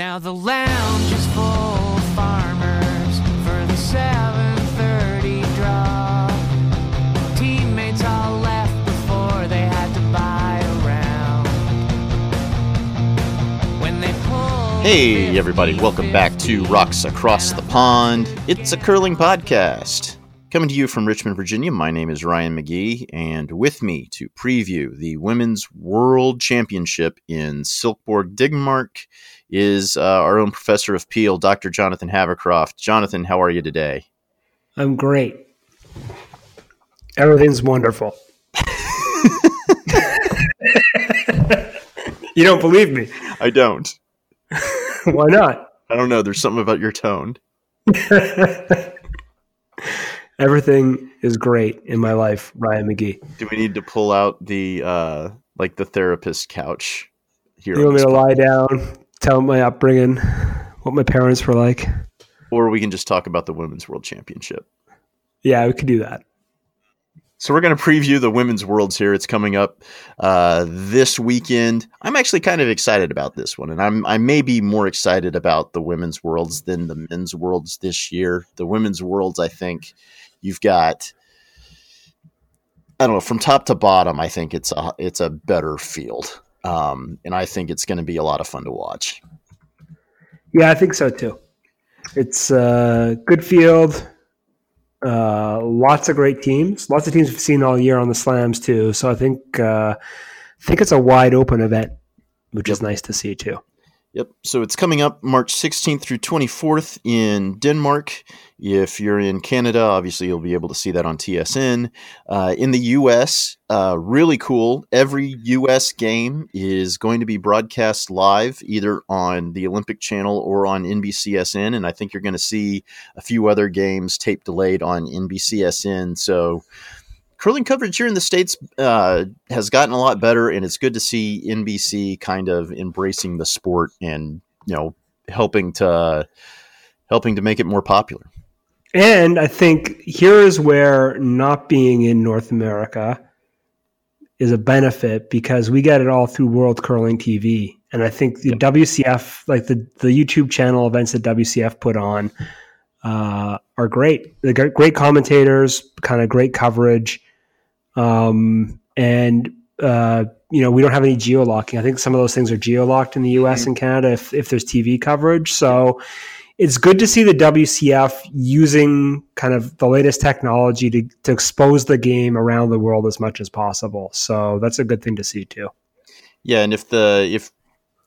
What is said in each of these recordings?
Now the lounge is full of farmers for the 7:30 draw. Teammates all left before they had to buy around. When they Hey, everybody, welcome back to Rocks Across the Pond. It's a curling podcast. Coming to you from Richmond, Virginia, my name is Ryan McGee, and with me to preview the Women's World Championship in Silkeborg, Denmark, is uh, our own professor of Peel, Dr. Jonathan Havercroft. Jonathan, how are you today? I'm great. Everything's wonderful. you don't believe me? I don't. Why not? I don't know. There's something about your tone. Everything is great in my life, Ryan McGee. Do we need to pull out the uh, like the therapist couch here? You want me to pod- lie down, tell my upbringing, what my parents were like? or we can just talk about the Women's World Championship. Yeah, we could do that. So we're going to preview the women's worlds here. It's coming up uh, this weekend. I'm actually kind of excited about this one, and I'm I may be more excited about the women's worlds than the men's worlds this year. The women's worlds, I think, you've got. I don't know from top to bottom. I think it's a it's a better field, um, and I think it's going to be a lot of fun to watch. Yeah, I think so too. It's a good field. Uh, lots of great teams. Lots of teams we've seen all year on the slams too. So I think uh, I think it's a wide open event, which is nice to see too. Yep. So it's coming up March 16th through 24th in Denmark. If you're in Canada, obviously you'll be able to see that on TSN. Uh, in the US, uh, really cool. Every US game is going to be broadcast live either on the Olympic Channel or on NBCSN. And I think you're going to see a few other games tape delayed on NBCSN. So curling coverage here in the states uh, has gotten a lot better, and it's good to see NBC kind of embracing the sport and you know helping to helping to make it more popular. And I think here is where not being in North America is a benefit because we get it all through World Curling TV. And I think the WCF, like the, the YouTube channel events that WCF put on, uh, are great. They got great commentators, kind of great coverage. Um, and, uh, you know, we don't have any geo locking. I think some of those things are geo locked in the US and Canada if, if there's TV coverage. So, it's good to see the WCF using kind of the latest technology to, to expose the game around the world as much as possible. So that's a good thing to see too. Yeah, and if the if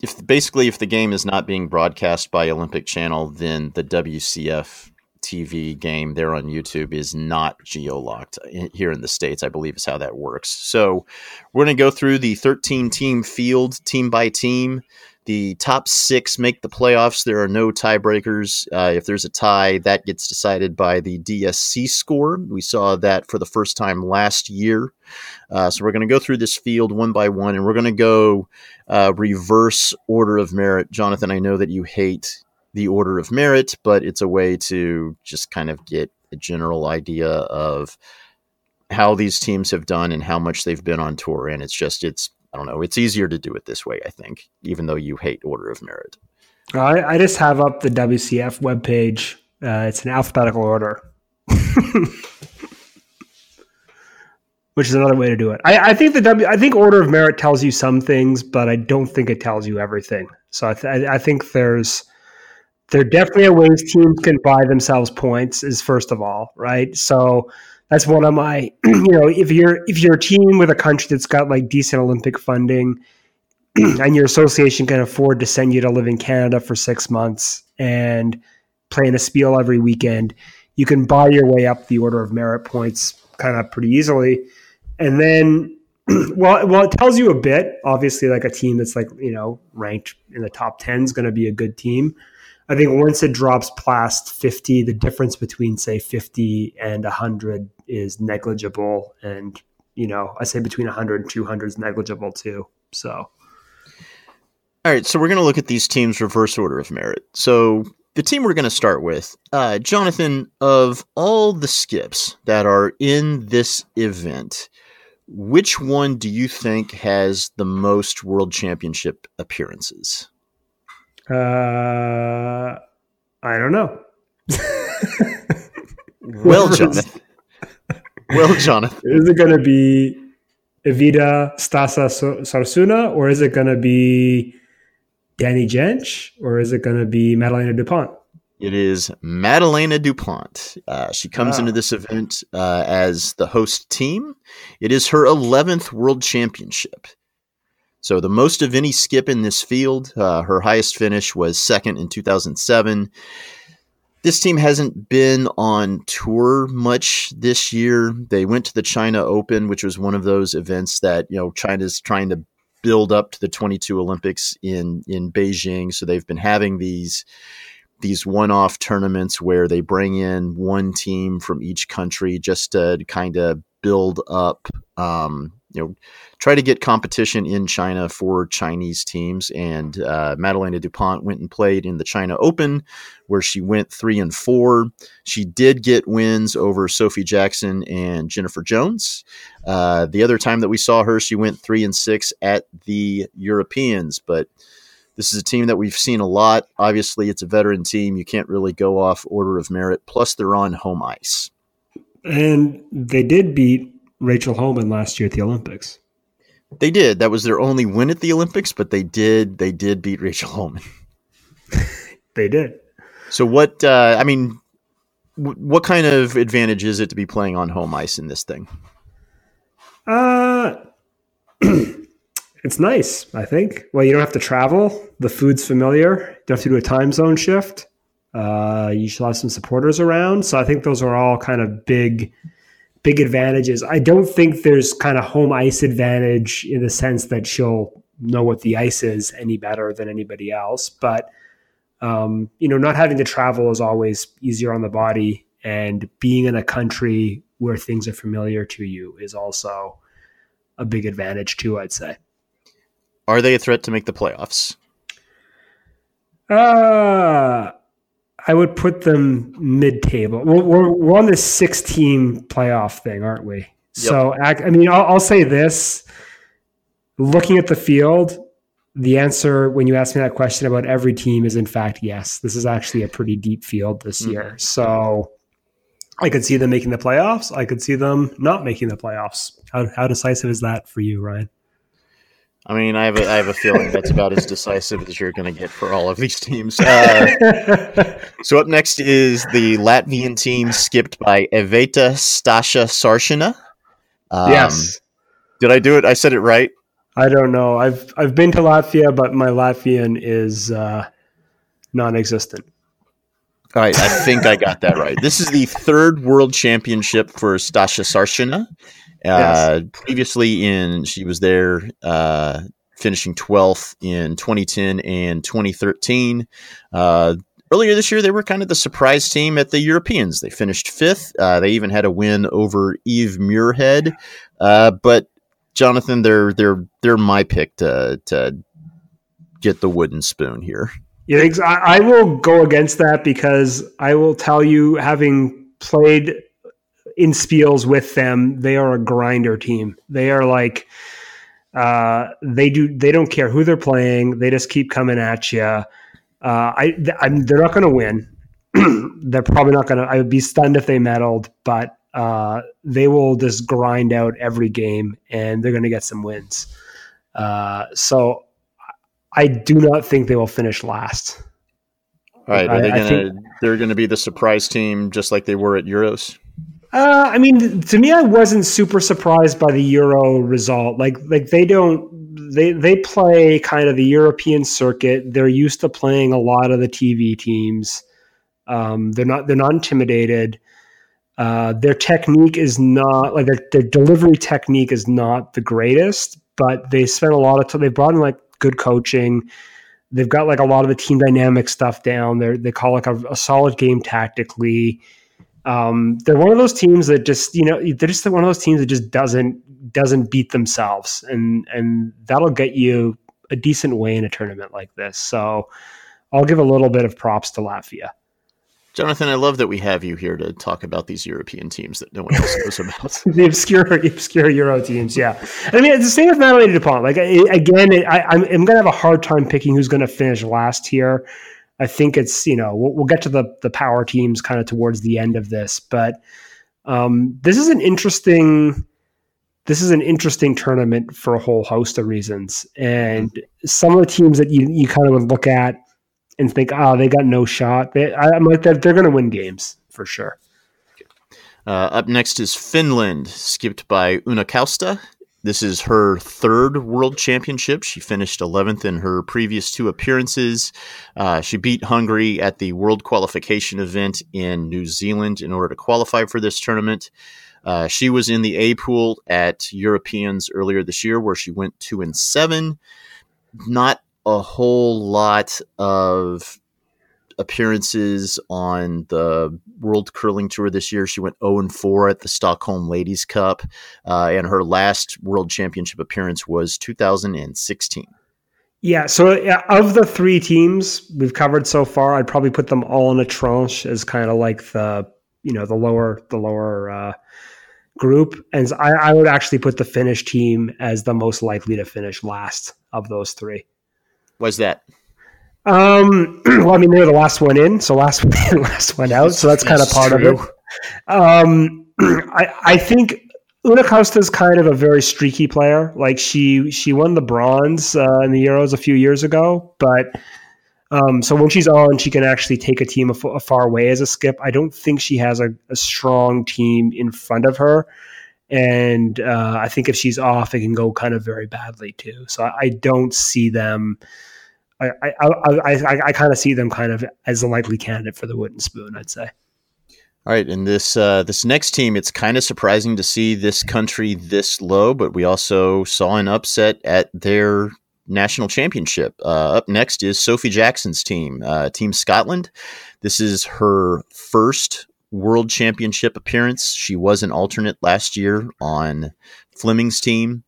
if basically if the game is not being broadcast by Olympic Channel, then the WCF TV game there on YouTube is not geo locked here in the states. I believe is how that works. So we're going to go through the 13 team field, team by team. The top six make the playoffs. There are no tiebreakers. Uh, if there's a tie, that gets decided by the DSC score. We saw that for the first time last year. Uh, so we're going to go through this field one by one, and we're going to go uh, reverse order of merit. Jonathan, I know that you hate the order of merit, but it's a way to just kind of get a general idea of how these teams have done and how much they've been on tour. And it's just, it's, I don't know, it's easier to do it this way, I think, even though you hate order of merit. I, I just have up the WCF webpage. Uh, it's in alphabetical order, which is another way to do it. I, I think the W, I think order of merit tells you some things, but I don't think it tells you everything. So I, th- I think there's there definitely are ways teams can buy themselves points. Is first of all right. So that's one of my you know if you're if you're a team with a country that's got like decent Olympic funding and your association can afford to send you to live in Canada for six months and play in a spiel every weekend, you can buy your way up the order of merit points kind of pretty easily. And then, well, well, it tells you a bit. Obviously, like a team that's like you know ranked in the top ten is going to be a good team. I think once it drops past 50, the difference between say 50 and 100 is negligible. And, you know, I say between 100 and 200 is negligible too. So, All right, so we're going to look at these teams reverse order of merit. So the team we're going to start with, uh, Jonathan, of all the skips that are in this event, which one do you think has the most world championship appearances? Uh, I don't know. Well, Jonathan. well, Jonathan. Is it going to be Evita Stasa Sarsuna or is it going to be Danny Jentsch or is it going to be Madeleine Dupont? It is Madeleine Dupont. Uh, she comes into this event uh, as the host team. It is her 11th World Championship. So, the most of any skip in this field. Uh, her highest finish was second in 2007. This team hasn't been on tour much this year. They went to the China Open, which was one of those events that, you know, China's trying to build up to the 22 Olympics in in Beijing. So they've been having these these one-off tournaments where they bring in one team from each country just to kind of build up um, you know try to get competition in china for chinese teams and uh, madeleine dupont went and played in the china open where she went three and four she did get wins over sophie jackson and jennifer jones uh, the other time that we saw her she went three and six at the europeans but this is a team that we've seen a lot. Obviously, it's a veteran team. You can't really go off order of merit. Plus, they're on home ice. And they did beat Rachel Homan last year at the Olympics. They did. That was their only win at the Olympics, but they did. They did beat Rachel Homan. They did. So, what? Uh, I mean, w- what kind of advantage is it to be playing on home ice in this thing? Uh, it's nice, I think. Well, you don't have to travel. The food's familiar. You don't have to do a time zone shift. Uh, you should have some supporters around. So I think those are all kind of big, big advantages. I don't think there's kind of home ice advantage in the sense that she'll know what the ice is any better than anybody else. But um, you know, not having to travel is always easier on the body, and being in a country where things are familiar to you is also a big advantage too. I'd say. Are they a threat to make the playoffs? Uh, I would put them mid-table. We're, we're, we're on this six-team playoff thing, aren't we? So, I, mean, I'll, I'll say this: looking at the field, the answer when you ask me that question about every team is, in fact, yes. This is actually a pretty deep field this Mhm. year. So, I could see them making the playoffs. I could see them not making the playoffs. How, how decisive is that for you, Ryan? I mean, I have a, I have a feeling that's about as decisive as you're going to get for all of these teams. Uh, So up next is the Latvian team skipped by Eveta Stasha Sarshina. Um, yes. Did I do it? I said it right. I don't know. I've I've been to Latvia, but my Latvian is uh, non-existent. All right, I think I got that right. This is the third world championship for Stasha Sarshina. Uh, Previously, in she was there, uh, finishing twelfth in 2010 and 2013. Uh, earlier this year, they were kind of the surprise team at the Europeans. They finished fifth. Uh, they even had a win over Eve Muirhead. Uh, but Jonathan, they're they're they're my pick to to get the wooden spoon here. You think so? I, I will go against that because I will tell you, having played in Spiels with them, they are a grinder team. They are like uh, they do. They don't care who they're playing. They just keep coming at you. Uh, I, th- I'm, they're not going to win. they're probably not going to. I would be stunned if they meddled, but uh, they will just grind out every game, and they're going to get some wins. Uh, so I do not think they will finish last. All right, are they I gonna? they're gonna be the surprise team, just like they were at Euros. Uh, I mean, to me, I wasn't super surprised by the Euro result. Like, like they don't they they play kind of the European circuit. They're used to playing a lot of the TV teams. Um, they're not they're not intimidated. Uh, their technique is not like their, their delivery technique is not the greatest, but they spent a lot of time. They brought in like good coaching. They've got like a lot of the team dynamic stuff down. They they call like a, a solid game tactically. Um, they're one of those teams that just you know they're just one of those teams that just doesn't doesn't beat themselves, and and that'll get you a decent way in a tournament like this. So I'll give a little bit of props to Latvia. Jonathan, I love that we have you here to talk about these European teams that no one else knows about. the obscure, obscure Euro teams. Yeah, I mean it's the same with Natalie Dupont. Like again, it, I, I'm, I'm going to have a hard time picking who's going to finish last here. I think it's you know we'll, we'll get to the the power teams kind of towards the end of this, but um, this is an interesting this is an interesting tournament for a whole host of reasons. And some of the teams that you, you kind of would look at and think, oh, they got no shot. They, I, am like, they're, they're going to win games for sure. Uh, up next is Finland, skipped by Oona Kauste. This is her third world championship. She finished 11th in her previous two appearances. Uh, she beat Hungary at the world qualification event in New Zealand in order to qualify for this tournament. Uh, she was in the A pool at Europeans earlier this year, where she went two and seven. Not a whole lot of appearances on the World Curling Tour this year. She went 0 and 4 at the Stockholm Ladies Cup, uh, and her last World Championship appearance was 2016. Yeah, so of the three teams we've covered so far, I'd probably put them all in a tranche as kind of like the you know the lower the lower uh, group, and I, I would actually put the Finnish team as the most likely to finish last of those three. Was that? Um, well, I mean, they're the last one in, so last one in, last one out. So that's kind of part true. of it. Um, I, I think Oona Kauste is kind of a very streaky player. Like she she won the bronze uh, in the Euros a few years ago, but um, so when she's on, she can actually take a team a, f- a far away as a skip. I don't think she has a, a strong team in front of her. And uh, I think if she's off, it can go kind of very badly too. So I, I don't see them. I I, I, I, I kind of see them kind of as a likely candidate for the wooden spoon. I'd say. All right, and this uh, this next team, it's kind of surprising to see this country this low, but we also saw an upset at their national championship. Uh, up next is Sophie Jackson's team, uh, Team Scotland. This is her first world championship appearance. She was an alternate last year on Fleming's team.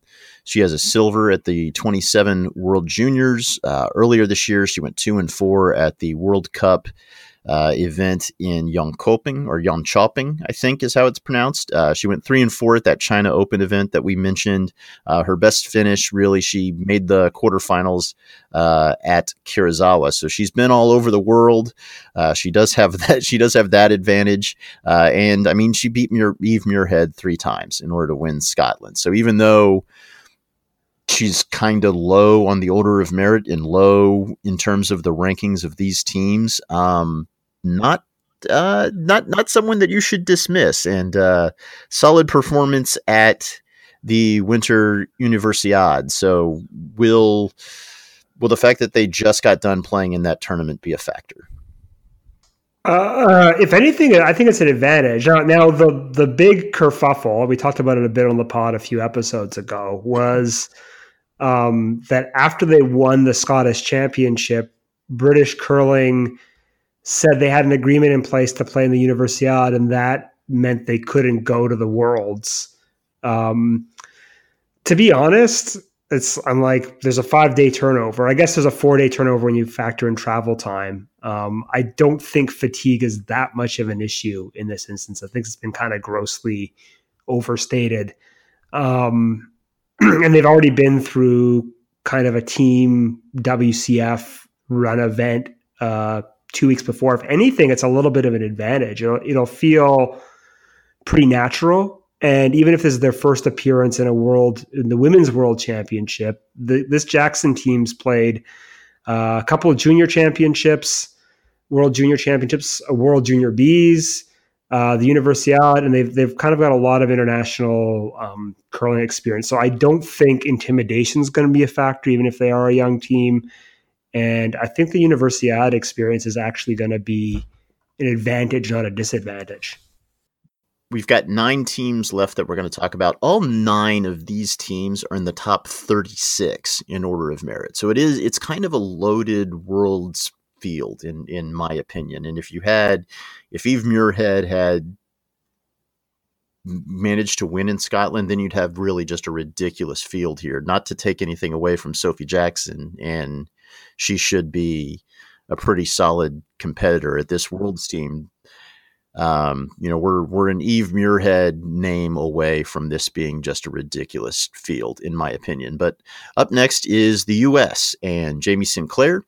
She has a silver at the 27 World Juniors. Uh, earlier this year, she went two and four at the World Cup uh, event in Jönköping or Jönköping, I think is how it's pronounced. Uh, she went three and four at that China Open event that we mentioned. Uh, her best finish, really, she made the quarterfinals uh, at Karuizawa. So she's been all over the world. Uh, she does have that. She does have that advantage. Uh, and I mean, she beat Muir, Eve Muirhead three times in order to win Scotland. So even though she's kind of low on the order of merit and low in terms of the rankings of these teams. Um, not uh, not not someone that you should dismiss. And uh, solid performance at the Winter Universiade. So will will the fact that they just got done playing in that tournament be a factor? Uh, if anything, I think it's an advantage. Now, now, the the big kerfuffle we talked about it a bit on the pod a few episodes ago was um, that after they won the Scottish Championship, British curling said they had an agreement in place to play in the Universiade, and that meant they couldn't go to the Worlds. Um, to be honest, it's I'm like there's a five day turnover. I guess there's a four day turnover when you factor in travel time. Um, I don't think fatigue is that much of an issue in this instance. I think it's been kind of grossly overstated. Um, and they've already been through kind of a team WCF run event uh, two weeks before. If anything, it's a little bit of an advantage. It'll, it'll feel pretty natural. And even if this is their first appearance in a world, in the women's world championship, the, this Jackson team's played uh, a couple of junior championships, world junior championships, a world junior Bs, uh, the Universiade, and they've they've kind of got a lot of international um, curling experience. So I don't think intimidation is going to be a factor, even if they are a young team. And I think the Universiade experience is actually going to be an advantage, not a disadvantage. We've got nine teams left that we're going to talk about. All nine of these teams are in the top 36 in order of merit. So it is it's kind of a loaded world's field in in my opinion. And if you had if Eve Muirhead had managed to win in Scotland, then you'd have really just a ridiculous field here. Not to take anything away from Sophie Jackson and she should be a pretty solid competitor at this world's team. Um, you know, we're we're an Eve Muirhead name away from this being just a ridiculous field, in my opinion. But up next is the U.S. and Jamie Sinclair.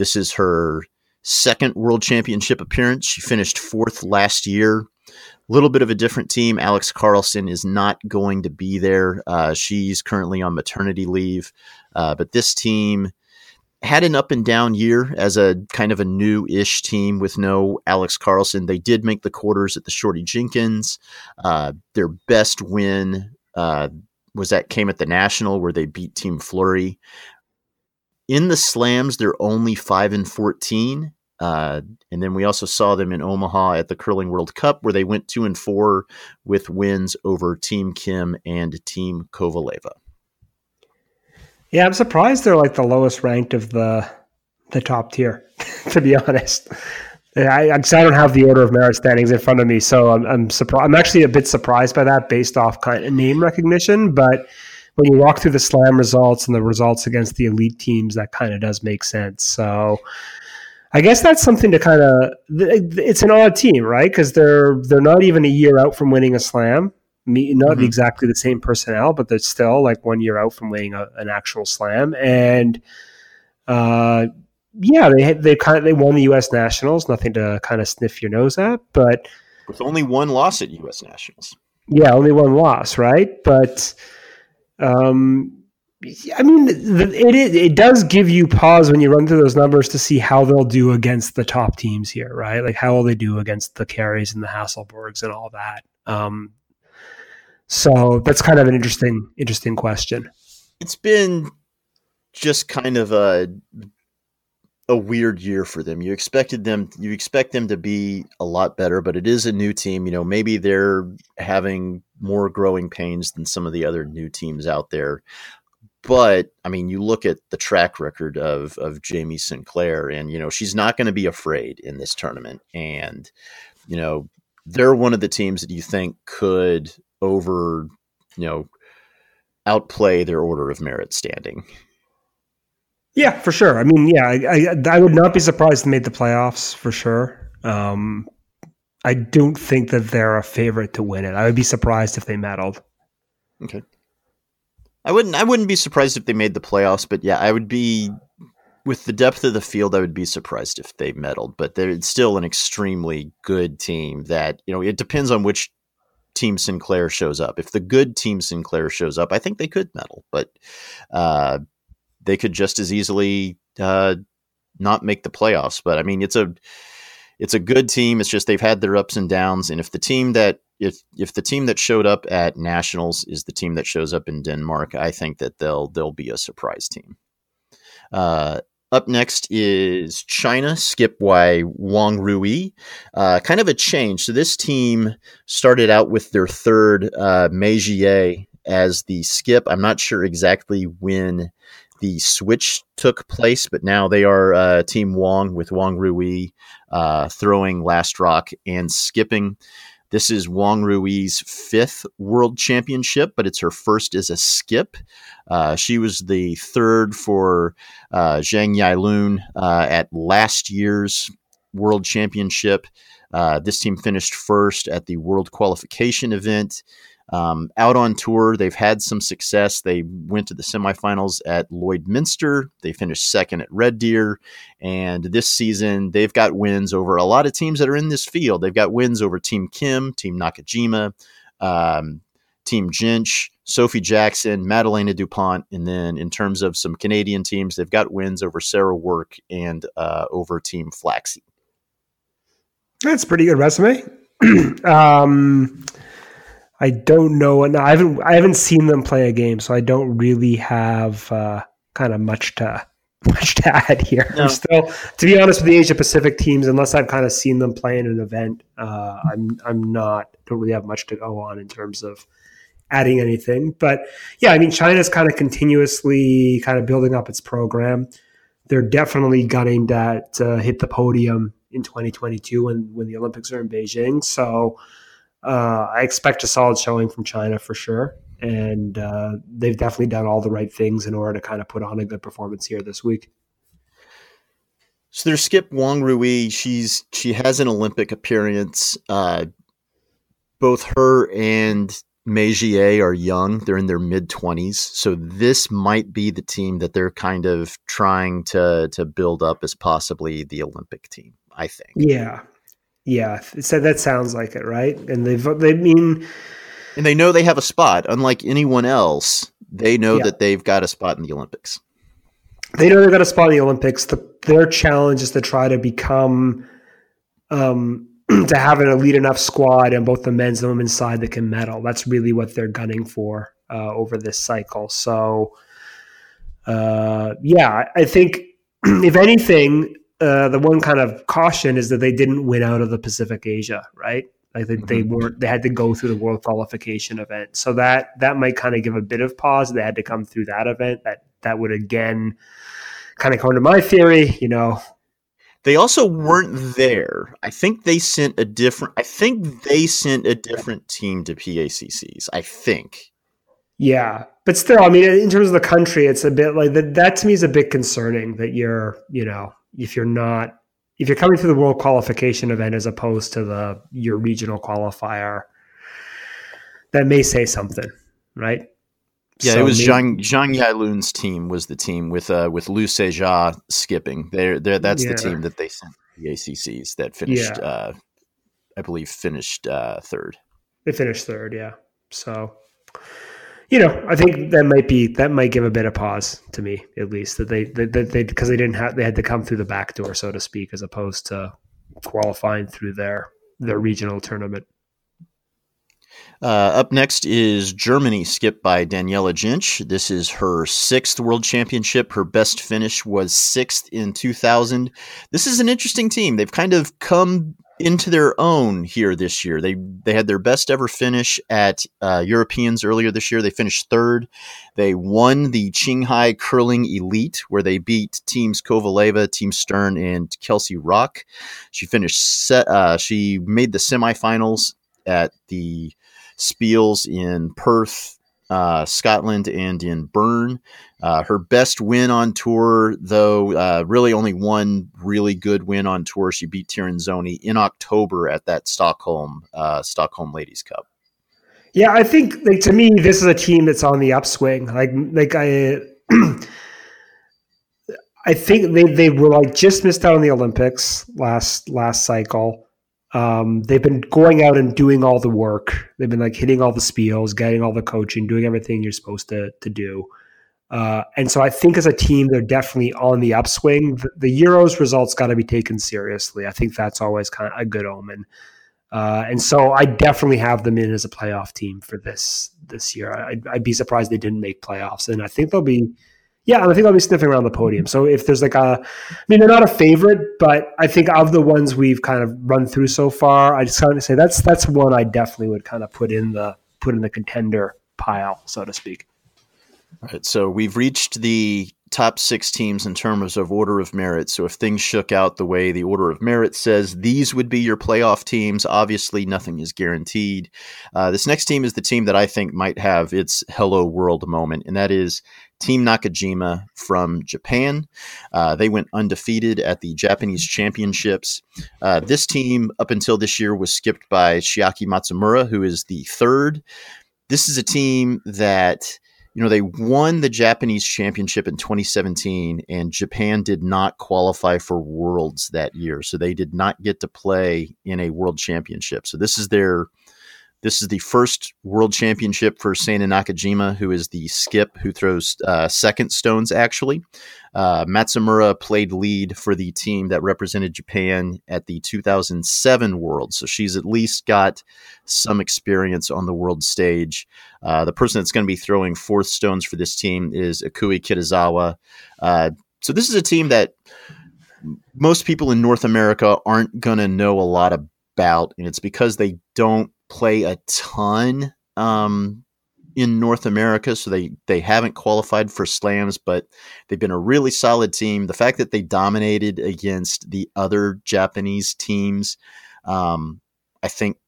This is her second World Championship appearance. She finished fourth last year. A little bit of a different team. Alex Carlson is not going to be there. Uh, she's currently on maternity leave. Uh, but this team had an up and down year as a kind of a new ish team with no Alex Carlson. They did make the quarters at the Shorty Jenkins. Uh, their best win uh, was that came at the National where they beat Team Fleury. In the slams, they're only five and fourteen. Uh, and then we also saw them in Omaha at the Curling World Cup, where they went two and four with wins over Team Kim and Team Kovaleva. Yeah, I'm surprised they're like the lowest ranked of the the top tier. to be honest, I, I don't have the order of merit standings in front of me, so I'm, I'm surprised. I'm actually a bit surprised by that, based off kind of name recognition. But when you walk through the slam results and the results against the elite teams, that kind of does make sense. So. I guess that's something to kind of. It's an odd team, right? Because they're they're not even a year out from winning a slam, me, not mm-hmm. exactly the same personnel, but they're still like one year out from winning a, an actual slam. And uh, yeah, they they kind of they won the U.S. Nationals. Nothing to kind of sniff your nose at, but with only one loss at U.S. Nationals. Yeah, only one loss, right? But um, I mean, it, it it does give you pause when you run through those numbers to see how they'll do against the top teams here, right? Like how will they do against the Carries and the Hasselborgs and all that. Um, so that's kind of an interesting interesting question. It's been just kind of a a weird year for them. You expected them you expect them to be a lot better, but it is a new team. You know, maybe they're having more growing pains than some of the other new teams out there. But I mean, you look at the track record of of Jamie Sinclair, and you know she's not going to be afraid in this tournament. And you know they're one of the teams that you think could over, you know, outplay their order of merit standing. Yeah, for sure. I mean, yeah, I, I, I would not be surprised to make the playoffs for sure. Um, I don't think that they're a favorite to win it. I would be surprised if they medaled. Okay. I wouldn't. I wouldn't be surprised if they made the playoffs, but yeah, I would be with the depth of the field. I would be surprised if they medaled, but they're still an extremely good team. That you know, it depends on which Team Sinclair shows up. If the good Team Sinclair shows up, I think they could medal, but uh, they could just as easily uh, not make the playoffs. But I mean, it's a it's a good team. It's just they've had their ups and downs. And if the team that if if the team that showed up at nationals is the team that shows up in Denmark, I think that they'll they'll be a surprise team. Uh, up next is China, skip by Wang Rui. Uh, kind of a change. So this team started out with their third uh, as the skip. I'm not sure exactly when the switch took place, but now they are uh, Team Wang with Wang Rui uh, throwing last rock and skipping. This is Wang Rui's fifth world championship, but it's her first as a skip. Uh, she was the third for uh, Jiang Yilun uh, at last year's world championship. Uh, this team finished first at the world qualification event. Um, out on tour, they've had some success. They went to the semifinals at Lloydminster. They finished second at Red Deer. And this season, they've got wins over a lot of teams that are in this field. They've got wins over Team Kim, Team Nakajima, um, Team Jentsch, Sophie Jackson, Madeleine Dupont. And then in terms of some Canadian teams, they've got wins over Sarah Work and uh, over Team Flaxey. That's pretty good resume. um, I don't know. No, I haven't. I haven't seen them play a game, so I don't really have uh, kind of much to much to add here. No. I'm still, to be honest, with the Asia Pacific teams, unless I've kind of seen them play in an event, uh, I'm I'm not don't really have much to go on in terms of adding anything. But yeah, I mean, China's kind of continuously kind of building up its program. They're definitely gunning that uh, hit the podium in 2022 when when the Olympics are in Beijing. So uh, I expect a solid showing from China for sure. And uh, they've definitely done all the right things in order to kind of put on a good performance here this week. So there's Skip Wang Rui. She's she has an Olympic appearance. Uh, both her and Mejier are young. They're in their mid twenties. So this might be the team that they're kind of trying to to build up as possibly the Olympic team. I think. Yeah, yeah. So that sounds like it, right? And they've they mean, and they know they have a spot. Unlike anyone else, they know Yeah. that they've got a spot in the Olympics. they know they've got a spot in the Olympics. The, their challenge is to try to become, um, to have an elite enough squad on both the men's and women's side that can medal. That's really what they're gunning for uh, over this cycle. So, uh, yeah, I think if anything, uh, the one kind of caution is that they didn't win out of the Pacific Asia, right? Like they, they weren't, they had to go through the world qualification event. So that, that might kind of give a bit of pause. They had to come through that event. That, that would again kind of come to my theory, you know, They also weren't there. I think they sent a different. I think they sent a different team to PACCs. I think. Yeah, but still, I mean, in terms of the country, it's a bit like that. That to me is a bit concerning that you're, you know, if you're not, if you're coming through the world qualification event as opposed to the your regional qualifier, that may say something, right? Yeah, So it was may- Zhang Jiang Yilun's team was the team with uh with Lu Seja skipping. They're, they're that's Yeah. the team that they sent to the ACCs that finished. Yeah. Uh, I believe finished uh, third. They finished third, yeah. So, you know, I think that might be that might give a bit of pause to me, at least that they that they because they didn't have they had to come through the back door, so to speak, as opposed to qualifying through their their regional tournament. Uh, up next is Germany, skipped by Daniela Jentsch. This is her sixth world championship. Her best finish was sixth in 2000. This is an interesting team. They've kind of come into their own here this year. They they had their best ever finish at uh, Europeans earlier this year. They finished third. They won the Qinghai Curling Elite, where they beat teams Kovaleva, Team Stern, and Kelsey Rock. She finished. Se- uh, she made the semifinals at the Spiels in Perth, uh, Scotland, and in Bern. Uh, her best win on tour, though, uh, really only one really good win on tour. She beat Tirinzoni in October at that Stockholm uh, Stockholm Ladies Cup. Yeah, I think like to me, this is a team that's on the upswing. Like like I I think they, they were like just missed out on the Olympics last last cycle. Um, they've been going out and doing all the work. They've been like hitting all the spiels, getting all the coaching, doing everything you're supposed to to do. Uh, and so I think as a team, they're definitely on the upswing. The, the Euros results got to be taken seriously. I think that's always kind of a good omen. Uh, and so I definitely have them in as a playoff team for this this year. I'd, I'd be surprised they didn't make playoffs, and I think they'll be, yeah, I think I'll be sniffing around the podium. So if there's like a, I mean, they're not a favorite, but I think of the ones we've kind of run through so far, I just kind of say that's that's one I definitely would kind of put in the put in the contender pile, so to speak. All right, so we've reached the top six teams in terms of order of merit. So if things shook out the way the order of merit says, these would be your playoff teams. Obviously, nothing is guaranteed. Uh, this next team is the team that I think might have its hello world moment, and that is Team Nakajima from Japan. Uh, they went undefeated at the Japanese Championships. Uh, this team, up until this year, was skipped by Chiaki Matsumura, who is the third. This is a team that you know, they won the Japanese championship in 2017, and Japan did not qualify for worlds that year. So they did not get to play in a world championship. So this is their this is the first world championship for Seina Nakajima, who is the skip who throws uh, second stones, actually. Uh, Matsumura played lead for the team that represented Japan at the 2007 World. So she's at least got some experience on the world stage. Uh, the person that's going to be throwing fourth stones for this team is Ikue Kitazawa. Uh, so this is a team that most people in North America aren't going to know a lot about, and it's because they don't play a ton um, in North America, so they they haven't qualified for slams, but they've been a really solid team. The fact that they dominated against the other Japanese teams, um, I think,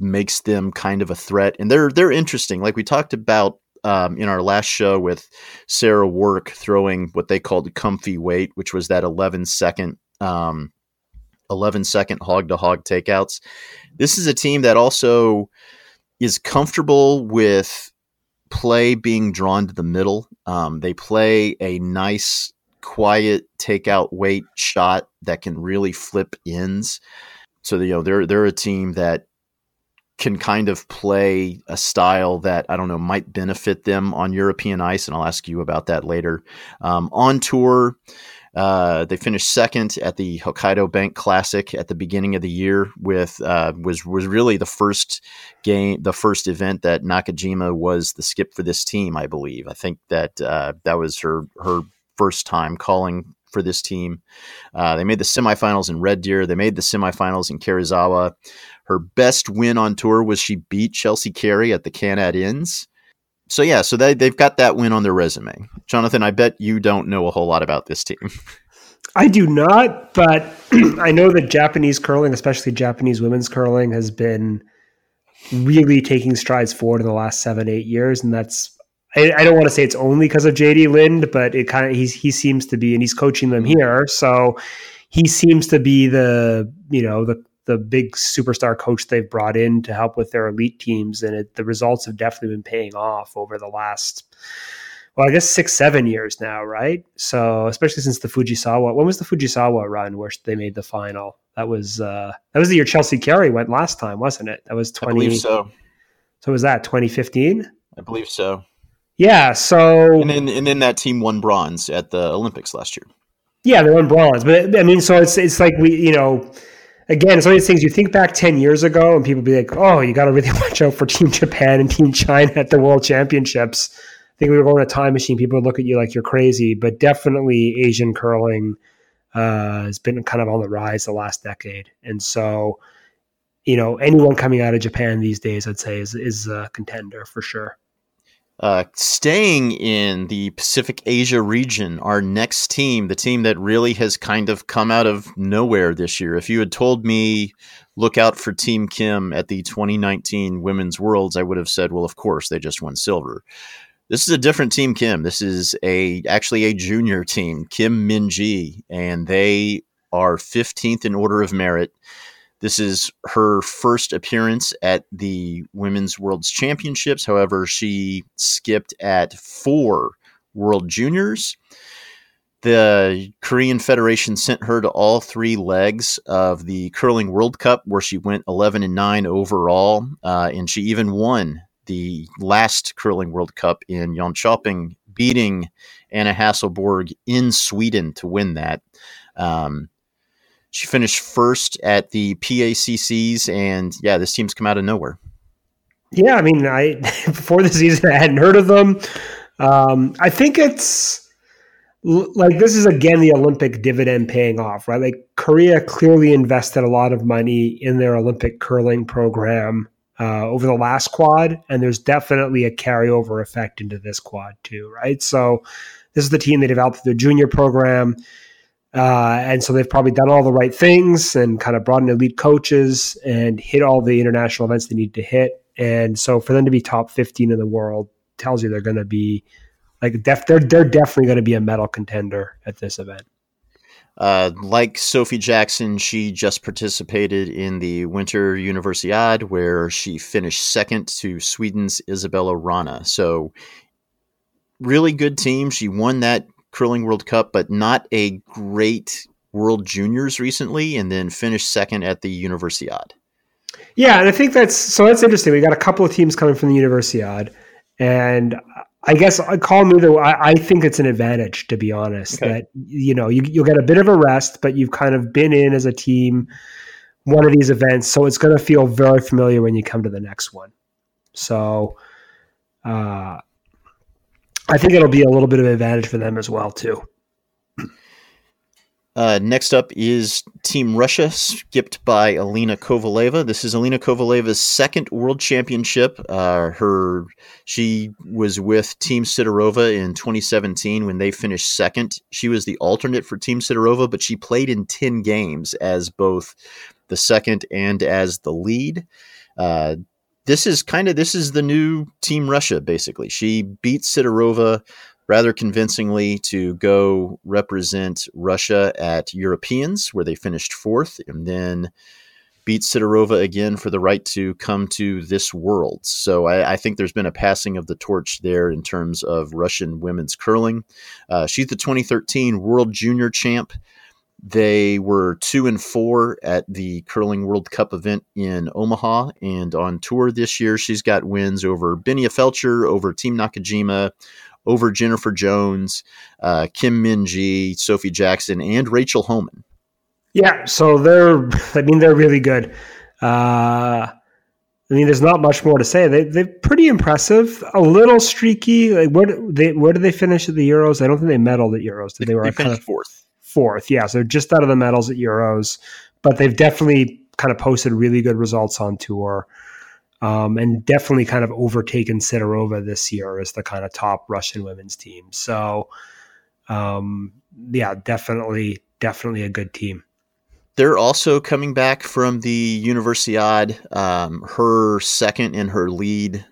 makes them kind of a threat, and they're they're interesting. Like we talked about um, in our last show with Sarah Work throwing what they called comfy weight, which was that 11 second um, 11 second hog to hog takeouts. This is a team that also is comfortable with play being drawn to the middle. Um, they play a nice, quiet takeout weight shot that can really flip ends. So you know they're they're a team that can kind of play a style that I don't know might benefit them on European ice, and I'll ask you about that later. Um, on tour, uh, they finished second at the Hokkaido Bank Classic at the beginning of the year. With uh, was was really the first game, the first event that Nakajima was the skip for this team. I believe. I think that uh, that was her her first time calling for this team. Uh, they made the semifinals in Red Deer. They made the semifinals in Karuizawa. Her best win on tour was she beat Chelsea Carey at the Canad Inns. So yeah, so they they've got that win on their resume. Jonathan, I bet you don't know a whole lot about this team. I do not, but I know that Japanese curling, especially Japanese women's curling, has been really taking strides forward in the last seven, eight years, and that's I, don't want to say it's only because of JD Lind, but it kind of he's he seems to be, and he's coaching them here, so he seems to be the you know the the big superstar coach they've brought in to help with their elite teams, and it, the results have definitely been paying off over the last, well, I guess six, seven years now, right? So especially since the Fujisawa, when was the Fujisawa run where they made the final? That was uh, that was the year Chelsea Carey went last time, wasn't it? That was twenty. I believe so. So was that twenty fifteen? I believe so. Yeah. So and then and then that team won bronze at the Olympics last year. Yeah, they won bronze, but I mean, so it's it's like we, you know, again, it's one of these things you think back 10 years ago and people be like, oh, you got to really watch out for Team Japan and Team China at the World Championships. I think we were going a time machine. People would look at you like you're crazy, but definitely Asian curling uh, has been kind of on the rise the last decade. And so, you know, anyone coming out of Japan these days, I'd say, is, is a contender for sure. Uh, staying in the Pacific Asia region, our next team, the team that really has kind of come out of nowhere this year. If you had told me, look out for Team Kim at the 2019 Women's Worlds, I would have said, well, of course, they just won silver. This is a different Team Kim. This is a actually a junior team, Kim Min-ji, and they are 15th in order of merit. This is her first appearance at the Women's World's Championships. However, she skipped at four World Juniors. The Korean Federation sent her to all three legs of the Curling World Cup, where she went 11 and 9 overall. Uh, and she even won the last Curling World Cup in Jönköping, beating Anna Hasselborg in Sweden to win that. Um, she finished first at the PACCs, and yeah, this team's come out of nowhere. Yeah, I mean, I before the season I hadn't heard of them. Um, I think it's like this is again the Olympic dividend paying off, right? Like Korea clearly invested a lot of money in their Olympic curling program uh, over the last quad, and there's definitely a carryover effect into this quad too, right? So this is the team that developed the junior program. Uh, and so they've probably done all the right things and kind of brought in elite coaches and hit all the international events they need to hit. And so for them to be top 15 in the world tells you they're going to be like def- they're they're definitely going to be a medal contender at this event. Uh, like Sophie Jackson, she just participated in the Winter Universiade, where she finished second to Sweden's Isabella Wranå. So, really good team. She won that curling World Cup, but not a great World Juniors recently, and then finished second at the Universiade. Yeah, and I think that's so that's interesting. We got a couple of teams coming from the Universiade, and I guess I call me the. I, I think it's an advantage to be honest. Okay. That you know you you'll get a bit of a rest, but you've kind of been in as a team one of these events, so it's going to feel very familiar when you come to the next one. So, uh, I think it'll be a little bit of an advantage for them as well too. Uh, next up is Team Russia, skipped by Alina Kovaleva. This is Alina Kovaleva's second World Championship. Uh, her she was with Team Sidorova in 2017 when they finished second. She was the alternate for Team Sidorova, but she played in 10 games as both the second and as the lead. Uh, this is kind of this is the new Team Russia basically. She beat Sidorova rather convincingly to go represent Russia at Europeans, where they finished fourth, and then beat Sidorova again for the right to come to this world. So I, I, think there's been a passing of the torch there in terms of Russian women's curling. Uh, she's the 2013 World Junior Champ. They were two and four at the Curling World Cup event in Omaha, and on tour this year, she's got wins over Binia Feltscher, over Team Nakajima, over Jennifer Jones, uh, Kim Min Ji, Sophie Jackson, and Rachel Homan. Yeah, so they're. I mean, they're really good. Uh, I mean, there's not much more to say. They they're pretty impressive. A little streaky. Like where they where did they finish at the Euros? I don't think they medaled at Euros. They, they were they of fourth. Fourth, yeah. So just out of the medals at Euros, but they've definitely kind of posted really good results on tour. Um, and definitely kind of overtaken Sidorova this year as the kind of top Russian women's team. So, um, yeah, definitely, definitely a good team. They're also coming back from the Universiade. Um, her second and her lead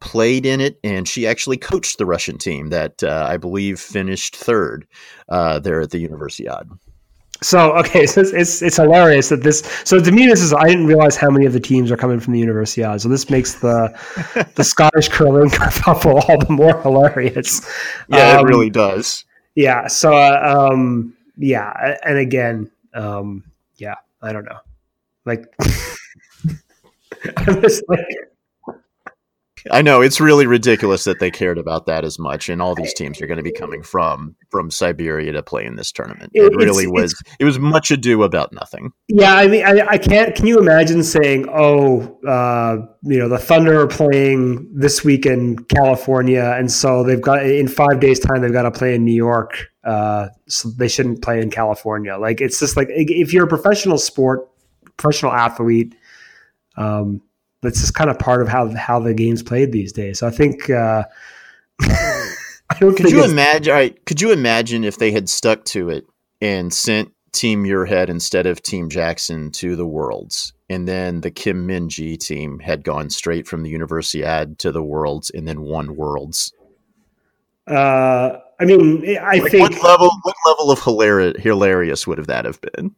played in it, and she actually coached the Russian team that uh, I believe finished third uh, there at the Universiade. So okay, so it's, it's, it's hilarious that this. So to me, this is I didn't realize how many of the teams are coming from the Universiade. So this makes the the Scottish curling couple all the more hilarious. Yeah, um, it really does. Yeah. So uh, um, yeah, and again, um, yeah, I don't know. Like, I'm just like, I know it's really ridiculous that they cared about that as much, and all these teams are going to be coming from from Siberia to play in this tournament. It, really was. It was much ado about nothing. Yeah, I mean, I, I can't. Can you imagine saying, "Oh, uh, you know, the Thunder are playing this week in California, and so they've got in five days' time they've got to play in New York, uh, so they shouldn't play in California." Like, it's just like if you're a professional sport, professional athlete. Um, that's just kind of part of how how the game's played these days. So I think. Uh, I don't could you imagine? Right, could you imagine if they had stuck to it and sent Team Muirhead instead of Team Jackson to the Worlds, and then the Kim Min Ji team had gone straight from the Universiade to the Worlds and then won Worlds? Uh, I mean, I like think what level what level of hilarious hilarious would have that have been?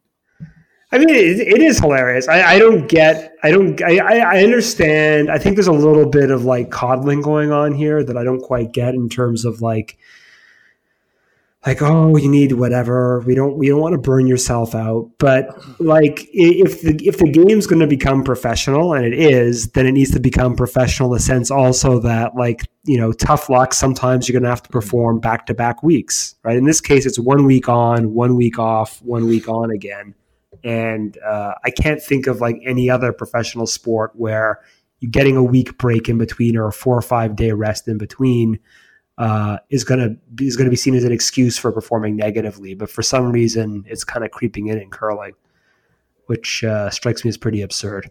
I mean, it, it is hilarious. I, I, don't get. I don't. I, I understand. I think there's a little bit of like coddling going on here that I don't quite get in terms of like, like oh, you need whatever. We don't. We don't want to burn yourself out. But like, if the if the game's going to become professional, and it is, then it needs to become professional in the sense also that like you know, tough luck. Sometimes you're going to have to perform back to back weeks, right? In this case, it's one week on, one week off, one week on again and uh, I can't think of like any other professional sport where you're getting a week break in between or a four or five day rest in between uh, is gonna be, is gonna be seen as an excuse for performing negatively. But for some reason, it's kind of creeping in in curling, which uh, strikes me as pretty absurd.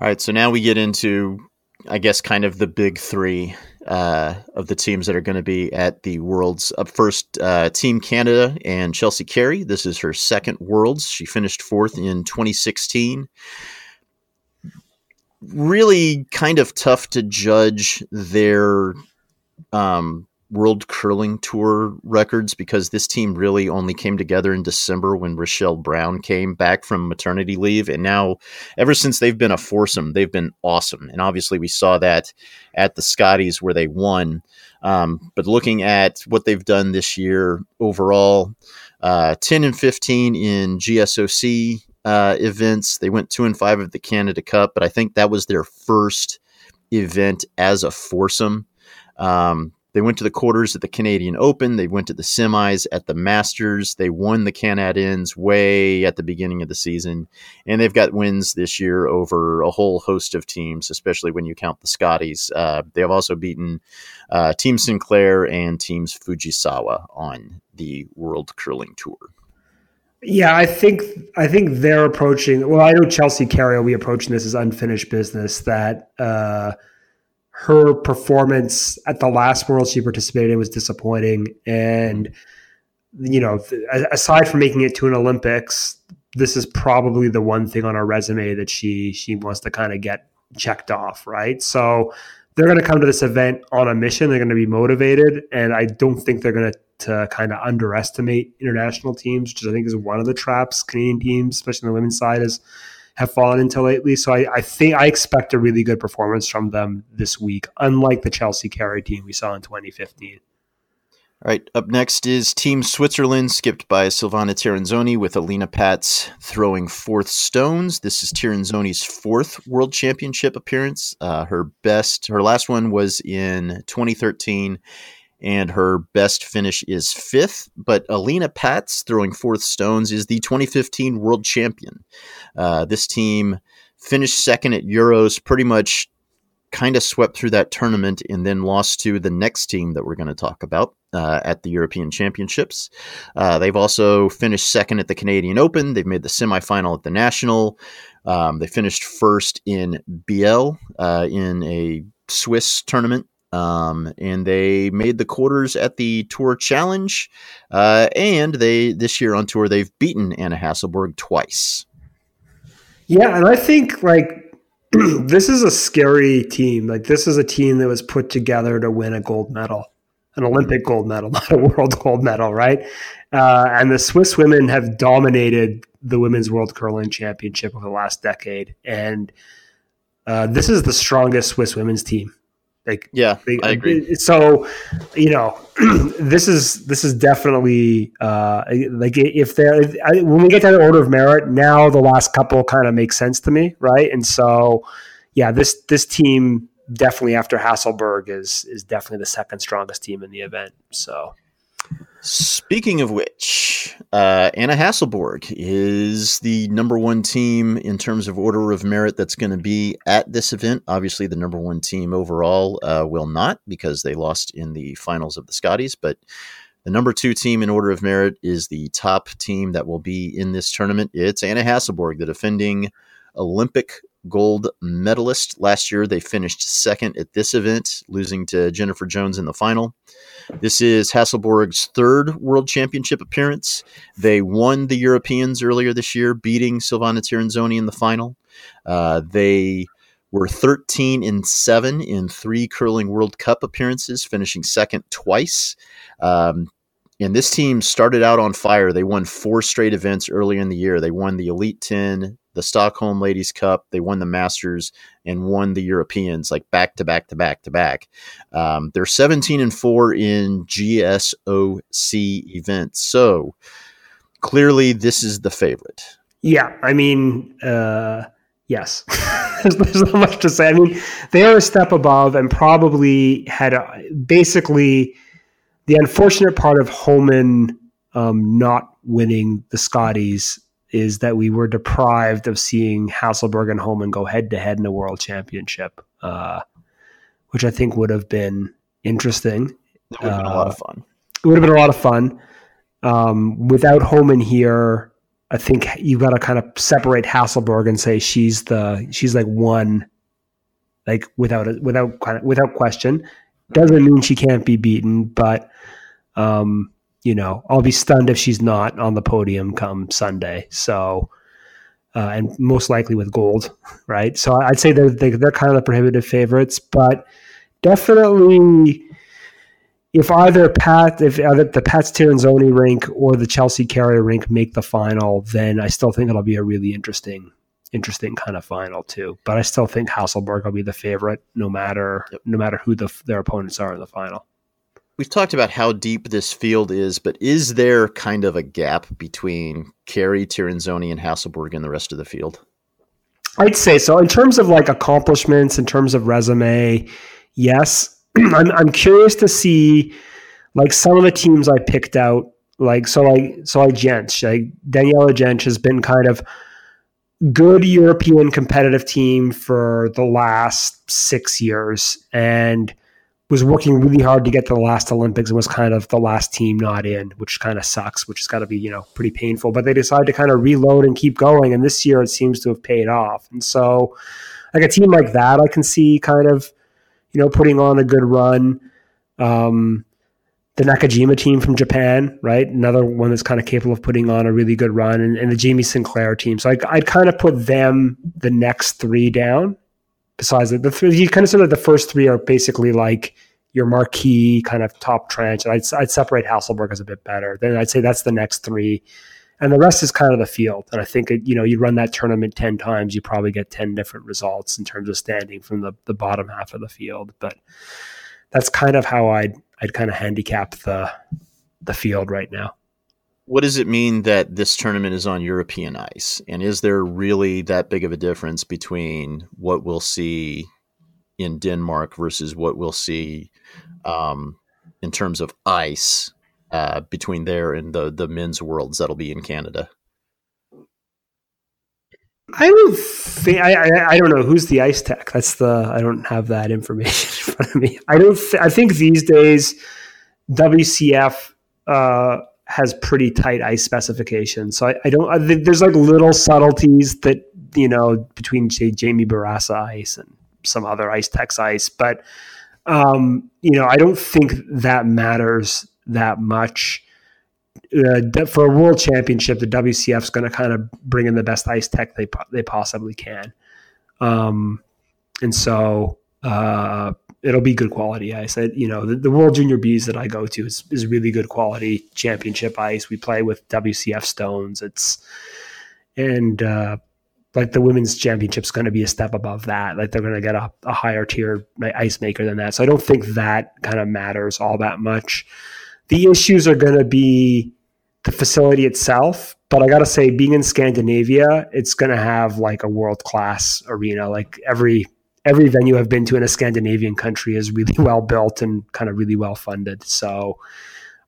All right, so now we get into, I guess, kind of the big three uh, of the teams that are going to be at the Worlds. Up first, uh, Team Canada and Chelsea Carey. This is her second Worlds. She finished fourth in 2016. Really kind of tough to judge their um, World Curling Tour records because this team really only came together in December when Rochelle Brown came back from maternity leave. And now, ever since they've been a foursome, they've been awesome. And obviously, we saw that at the Scotties where they won. Um, but looking at what they've done this year overall, uh, 10 and 15 in GSOC uh, events. They went two and five of the Canada Cup, but I think that was their first event as a foursome. Um, they went to the quarters at the Canadian Open. They went to the semis at the Masters. They won the Canad Inns way at the beginning of the season. And they've got wins this year over a whole host of teams, especially when you count the Scotties. Uh, they have also beaten uh, Team Sinclair and Teams Fujisawa on the World Curling Tour. Yeah, I think I think they're approaching. Well, I know Chelsea Carey will be approaching this as unfinished business. That uh, her performance at the last world she participated in was disappointing. And you know aside from making it to an olympics this is probably the one thing on her resume that she she wants to kind of get checked off right? So they're going to come to this event on a mission. They're going to be motivated, and I don't think they're going to to kind of underestimate international teams, which I think is one of the traps Canadian teams, especially on the women's side, is have fallen into lately. So I, I think I expect a really good performance from them this week, unlike the Chelsea Carey team we saw in 2015. All right, up next is Team Switzerland, skipped by Silvana Tirinzoni with Alina Pätz throwing fourth stones. This is Tirinzoni's fourth World Championship appearance. Uh, her best, her last one was in 2013, and her best finish is fifth. But Alina Patz throwing fourth stones is the 2015 World Champion. Uh, this team finished second at Euros, pretty much kind of swept through that tournament and then lost to the next team that we're going to talk about uh, at the European Championships. Uh, they've also finished second at the Canadian Open. They've made the semifinal at the National. Um, they finished first in Biel uh, in a Swiss tournament. Um, and they made the quarters at the Tour Challenge, uh, and they this year on tour they've beaten Anna Hasselborg twice. Yeah, and I think like this is a scary team. Like this is a team that was put together to win a gold medal, an Olympic gold medal, not a world gold medal, right? Uh, and the Swiss women have dominated the women's world curling championship over the last decade, and uh, this is the strongest Swiss women's team like yeah, they, I agree. So, you know, this is this is definitely uh, like if there when we get to the order of merit, now the last couple kind of make sense to me, right? And so, yeah, this this team definitely after Hasselborg is is definitely the second strongest team in the event. So. Speaking of which, uh, Anna Hasselborg is the number one team in terms of order of merit that's going to be at this event. Obviously, the number one team overall uh, will not because they lost in the finals of the Scotties, but the number two team in order of merit is the top team that will be in this tournament. It's Anna Hasselborg, the defending Olympic gold medalist. Last year, they finished second at this event, losing to Jennifer Jones in the final. This is Hasselborg's third World Championship appearance. They won the Europeans earlier this year, beating Silvana Tirinzoni in the final. Uh, they were 13 and 7 in three curling World Cup appearances, finishing second twice. Um, and this team started out on fire. They won four straight events earlier in the year. They won the Elite 10, the Stockholm Ladies Cup, they won the Masters, and won the Europeans like back to back to back to back. Um, they're 17 and 4 in GSOC events. So clearly, this is the favorite. Yeah. I mean, uh, yes. there's, not much to say. I mean, they are a step above and probably had a, basically the unfortunate part of Homan um, not winning the Scotties is that we were deprived of seeing Hasselborg and Homan go head to head in a world championship, uh, which I think would have been interesting. It would have been uh, a lot of fun. It would have been a lot of fun. Um, without Homan here, I think you've got to kind of separate Hasselborg and say she's the she's like one, like without a, without without question. Doesn't mean she can't be beaten, but um, you know, I'll be stunned if she's not on the podium come Sunday. So, uh, and most likely with gold, right? So I'd say they're they're kind of the prohibitive favorites, but definitely if either Pat, if either the Pätz Tirinzoni rink or the Chelsea Carey rink make the final, then I still think it'll be a really interesting, interesting kind of final too. But I still think Hasselborg will be the favorite, no matter yep. no matter who the, their opponents are in the final. We've talked about how deep this field is, but is there kind of a gap between Carey, Tirinzoni, and Hasselborg and the rest of the field? I'd say so. In terms of like accomplishments, in terms of resume, yes. I'm I'm curious to see like some of the teams I picked out. Like so, like so, like Jentsch, like Daniela Jentsch has been kind of good European competitive team for the last six years, and was working really hard to get to the last Olympics and was kind of the last team not in, which kind of sucks, which has got to be, you know, pretty painful. But they decided to kind of reload and keep going. And this year it seems to have paid off. And so, like a team like that, I can see kind of, you know, putting on a good run. Um, the Nakajima team from Japan, right? Another one that's kind of capable of putting on a really good run, and, and the Jamie Sinclair team. So I, I'd kind of put them the next three down besides the, the three, you kind of sort of the first three are basically like your marquee kind of top trench. And I'd, I'd separate Hasselborg as a bit better. Then I'd say that's the next three. And the rest is kind of the field. And I think, you know, you run that tournament 10 times, you probably get 10 different results in terms of standing from the, the bottom half of the field. But that's kind of how I'd, I'd kind of handicap the, the field right now. What does it mean that this tournament is on European ice? And is there really that big of a difference between what we'll see in Denmark versus what we'll see um, in terms of ice uh, between there and the the men's worlds that'll be in Canada? I don't think I, I, I don't know who's the ice tech. That's the I don't have that information in front of me. I don't. Th- I think these days WCF uh, has pretty tight ice specifications. So I, I don't. I there's like little subtleties that you know between say Jamie Bourassa ice and some other ice techs ice, but um, you know I don't think that matters that much. Uh, for a world championship, the WCF is going to kind of bring in the best ice tech they they possibly can, um, and so uh, it'll be good quality ice. I, you know, the, the, World Junior Bs that I go to is, is really good quality championship ice. We play with WCF stones. It's and uh, like the women's championship's going to be a step above that. Like they're going to get a, a higher tier ice maker than that. So I don't think that kind of matters all that much. The issues are going to be the facility itself. But I got to say, being in Scandinavia, it's going to have like a world class arena. Like every every venue I've been to in a Scandinavian country is really well built and kind of really well funded. So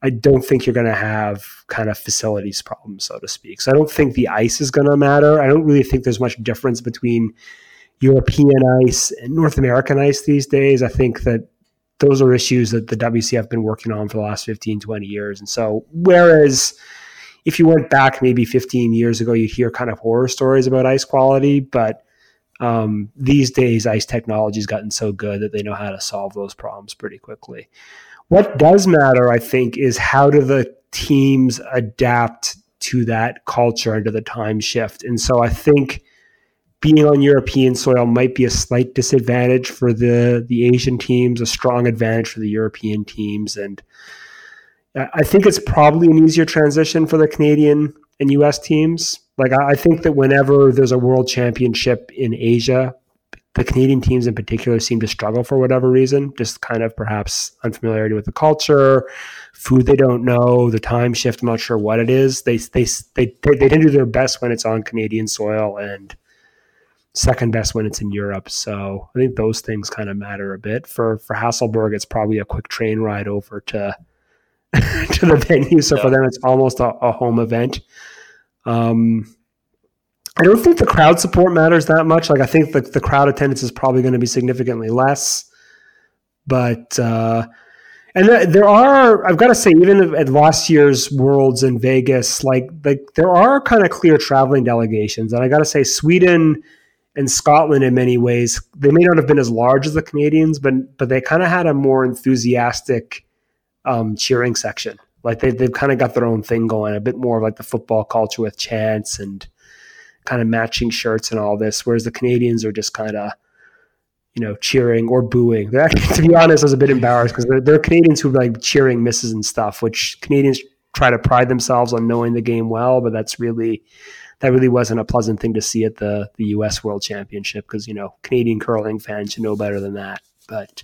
I don't think you're going to have kind of facilities problems, so to speak. So I don't think the ice is going to matter. I don't really think there's much difference between European ice and North American ice these days. I think that those are issues that the WC have been working on for the last 15, 20 years. And so, whereas if you went back maybe 15 years ago, you'd hear kind of horror stories about ice quality, but um, these days, ice technology has gotten so good that they know how to solve those problems pretty quickly. What does matter, I think, is how do the teams adapt to that culture and to the time shift. And so I think being on European soil might be a slight disadvantage for the the Asian teams, a strong advantage for the European teams, and I think it's probably an easier transition for the Canadian and U.S. teams. Like I think that whenever there's a world championship in Asia, the Canadian teams in particular seem to struggle for whatever reason, just kind of perhaps unfamiliarity with the culture, food they don't know, the time shift. I'm not sure what it is. They they they they, they tend to do their best when it's on Canadian soil and second best when it's in Europe. So I think those things kind of matter a bit. For for Hasselborg, it's probably a quick train ride over to to the venue. So yeah. for them, it's almost a, a home event. Um, I don't think the crowd support matters that much. Like I think the, the crowd attendance is probably going to be significantly less. But uh, and there are I've got to say even at last year's Worlds in Vegas, like like there are kind of clear traveling delegations, and I got to say Sweden and Scotland in many ways they may not have been as large as the Canadians, but but they kind of had a more enthusiastic um, cheering section. Like they, they've kind of got their own thing going, a bit more like the football culture with chants and kind of matching shirts and all this. Whereas the Canadians are just kind of, you know, cheering or booing. They're actually, to be honest, I was a bit embarrassed because they're, they're Canadians who are like cheering misses and stuff, which Canadians try to pride themselves on knowing the game well, but that's really that really wasn't a pleasant thing to see at the the U.S. World Championship because you know Canadian curling fans should know better than that. But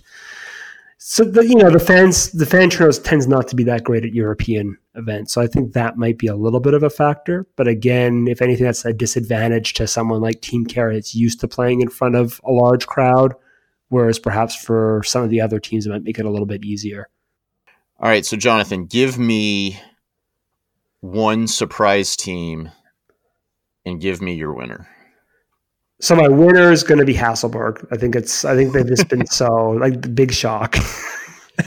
so the you know the fans the fan turnout tends not to be that great at European events. So I think that might be a little bit of a factor. But again, if anything, that's a disadvantage to someone like Team Canada that's used to playing in front of a large crowd, whereas perhaps for some of the other teams it might make it a little bit easier. All right, so Jonathan, give me one surprise team and give me your winner. So my winner is going to be Hasselborg. I think it's. I think they've just been so like the big shock.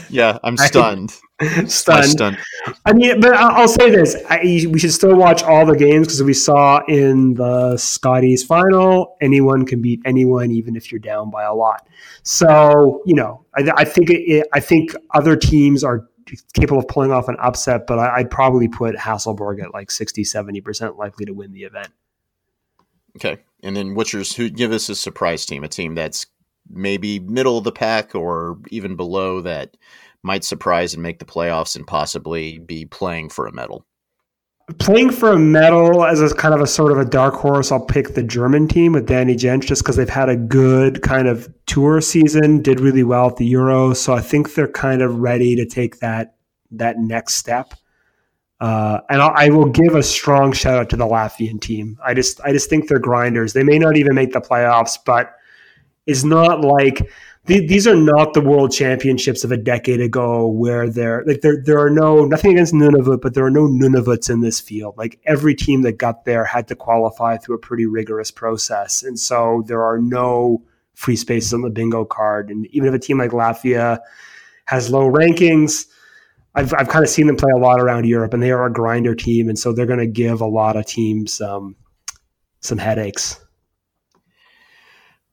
yeah, I'm stunned. stunned. stunned. I mean, but I'll say this: I, we should still watch all the games because we saw in the Scotties final, anyone can beat anyone, even if you're down by a lot. So you know, I, I think it, I think other teams are capable of pulling off an upset, but I, would probably put Hasselborg at like 60, 70 percent likely to win the event. Okay. And then what's your who give us a surprise team, a team that's maybe middle of the pack or even below that might surprise and make the playoffs and possibly be playing for a medal? Playing for a medal as a kind of a sort of a dark horse, I'll pick the German team with Danny Jentsch just because they've had a good kind of tour season, did really well at the Euro. So I think they're kind of ready to take that that next step. Uh, and I'll, I will give a strong shout out to the Latvian team. I just I just think they're grinders. They may not even make the playoffs, but it's not like these are not the world championships of a decade ago where there like there there are no nothing against Nunavut, but there are no Nunavuts in this field. Like every team that got there had to qualify through a pretty rigorous process, and so there are no free spaces on the bingo card. And even if a team like Latvia has low rankings, I've I've kind of seen them play a lot around Europe, and they are a grinder team, and so they're going to give a lot of teams um, some headaches.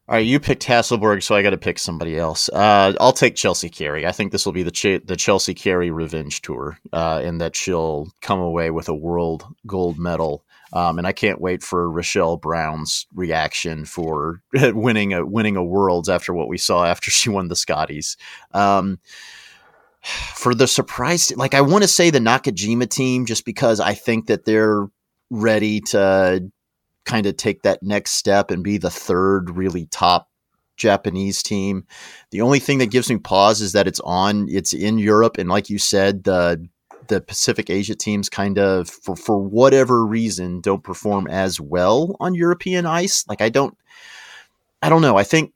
All right, you picked Hasselborg, so I got to pick somebody else. Uh, I'll take Chelsea Carey. I think this will be the Ch- the Chelsea Carey revenge tour, uh, and that she'll come away with a world gold medal. Um, and I can't wait for Rochelle Brown's reaction for winning a winning a worlds after what we saw after she won the Scotties. Um, for the surprise, like I want to say the Nakajima team, just because I think that they're ready to kind of take that next step and be the third really top Japanese team. The only thing that gives me pause is that it's on, it's in Europe, and like you said, the the Pacific Asia teams kind of for for whatever reason don't perform as well on European ice. Like I don't, I don't know. I think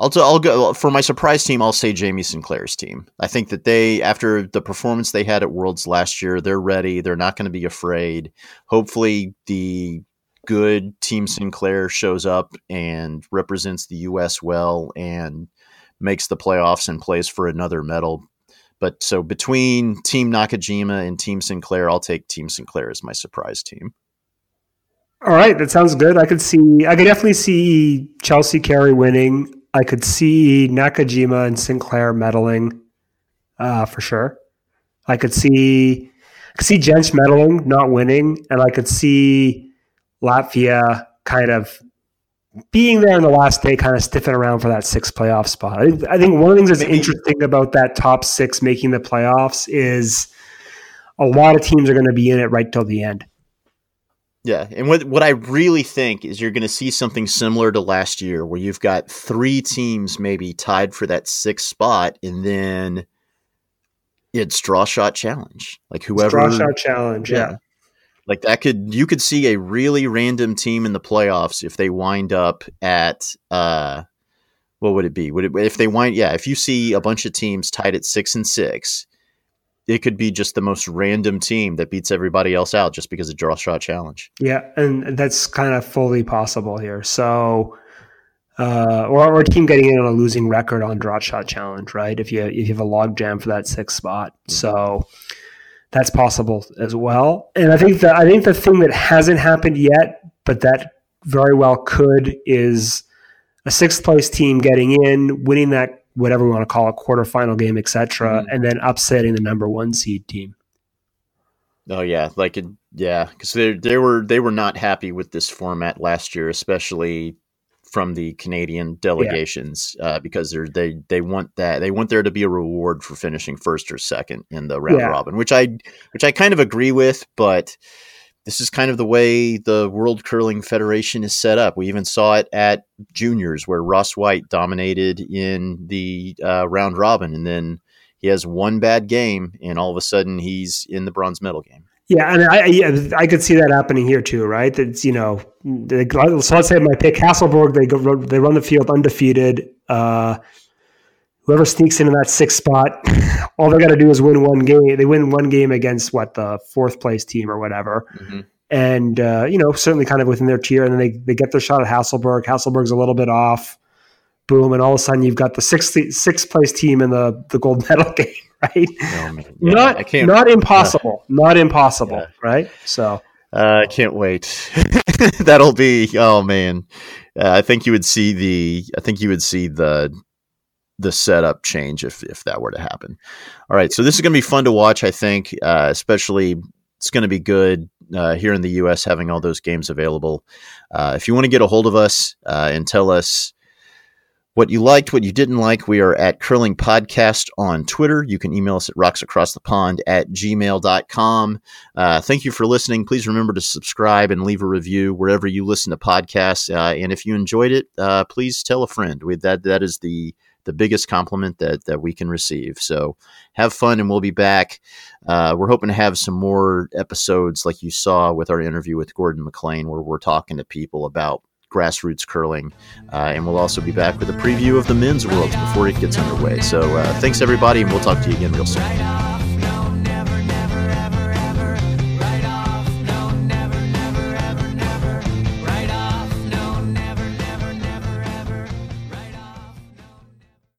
I'll, I'll go for my surprise team. I'll say Jamie Sinclair's team. I think that they, after the performance they had at Worlds last year, they're ready. They're not going to be afraid. Hopefully, the good Team Sinclair shows up and represents the U.S. well and makes the playoffs and plays for another medal. But so between Team Nakajima and Team Sinclair, I'll take Team Sinclair as my surprise team. All right, that sounds good. I could see, I could definitely see Chelsea Carey winning. I could see Nakajima and Sinclair medaling uh, for sure. I could see I could see Jentsch medaling, not winning, and I could see Latvia kind of being there in the last day, kind of stiffing around for that sixth playoff spot. I think one of the things that's interesting about that top six making the playoffs is a lot of teams are going to be in it right till the end. Yeah, and what what I really think is you're going to see something similar to last year, where you've got three teams maybe tied for that sixth spot, and then it's draw shot challenge. Like whoever draw shot challenge, yeah. yeah. Like that could you could see a really random team in the playoffs if they wind up at uh, what would it be? Would it if they wind? Yeah, if you see a bunch of teams tied at six and six, it could be just the most random team that beats everybody else out just because of draw shot challenge. Yeah, and that's kind of fully possible here. So, uh, or, or a team getting in on a losing record on draw shot challenge, right? If you if you have a log jam for that sixth spot, mm-hmm. so that's possible as well. And I think that I think the thing that hasn't happened yet, but that very well could, is a sixth place team getting in, winning that whatever we want to call it, quarterfinal game, etc., mm-hmm. and then upsetting the number one seed team. Oh yeah, like it, yeah, because they they were they were not happy with this format last year, especially from the Canadian delegations, yeah. uh, because they they they want that they want there to be a reward for finishing first or second in the round yeah. robin, which I which I kind of agree with, but this is kind of the way the World Curling Federation is set up. We even saw it at juniors where Ross Whyte dominated in the uh, round robin, and then he has one bad game, and all of a sudden he's in the bronze medal game. Yeah, and I yeah, I could see that happening here too, right? That's you know, so let's say my pick Hasselborg, they go they run the field undefeated. Uh, whoever sneaks into that sixth spot, all they got to do is win one game. They win one game against what the fourth place team or whatever. Mm-hmm. And, uh, you know, certainly kind of within their tier. And then they, they get their shot at Hasselborg. Hasselborg's a little bit off. Boom. And all of a sudden you've got the sixth, sixth place team in the, the gold medal game, right? Oh, yeah, not, not impossible. Uh, not impossible, yeah. right? So. Uh, I can't wait. That'll be, oh man. Uh, I think you would see the, I think you would see the, the setup change if if that were to happen. All right, so this is going to be fun to watch. I think, uh, especially it's going to be good uh, here in the U.S. having all those games available. Uh, if you want to get a hold of us uh, and tell us what you liked, what you didn't like. We are at Curling Podcast on Twitter. You can email us at rocksacrossthepond at gmail.com. Uh, thank you for listening. Please remember to subscribe and leave a review wherever you listen to podcasts. Uh, and if you enjoyed it, uh, please tell a friend. We, that That is the the biggest compliment that that we can receive. So have fun, and we'll be back. Uh, we're hoping to have some more episodes like you saw with our interview with Gordon McLean, where we're talking to people about grassroots curling. Uh, and we'll also be back with a preview of the men's world before it gets underway. So uh, thanks, everybody, and we'll talk to you again real soon.